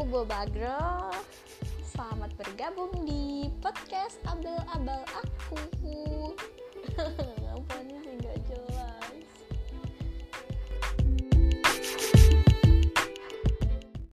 aku Bobagro. Selamat bergabung di podcast Abel-Abel.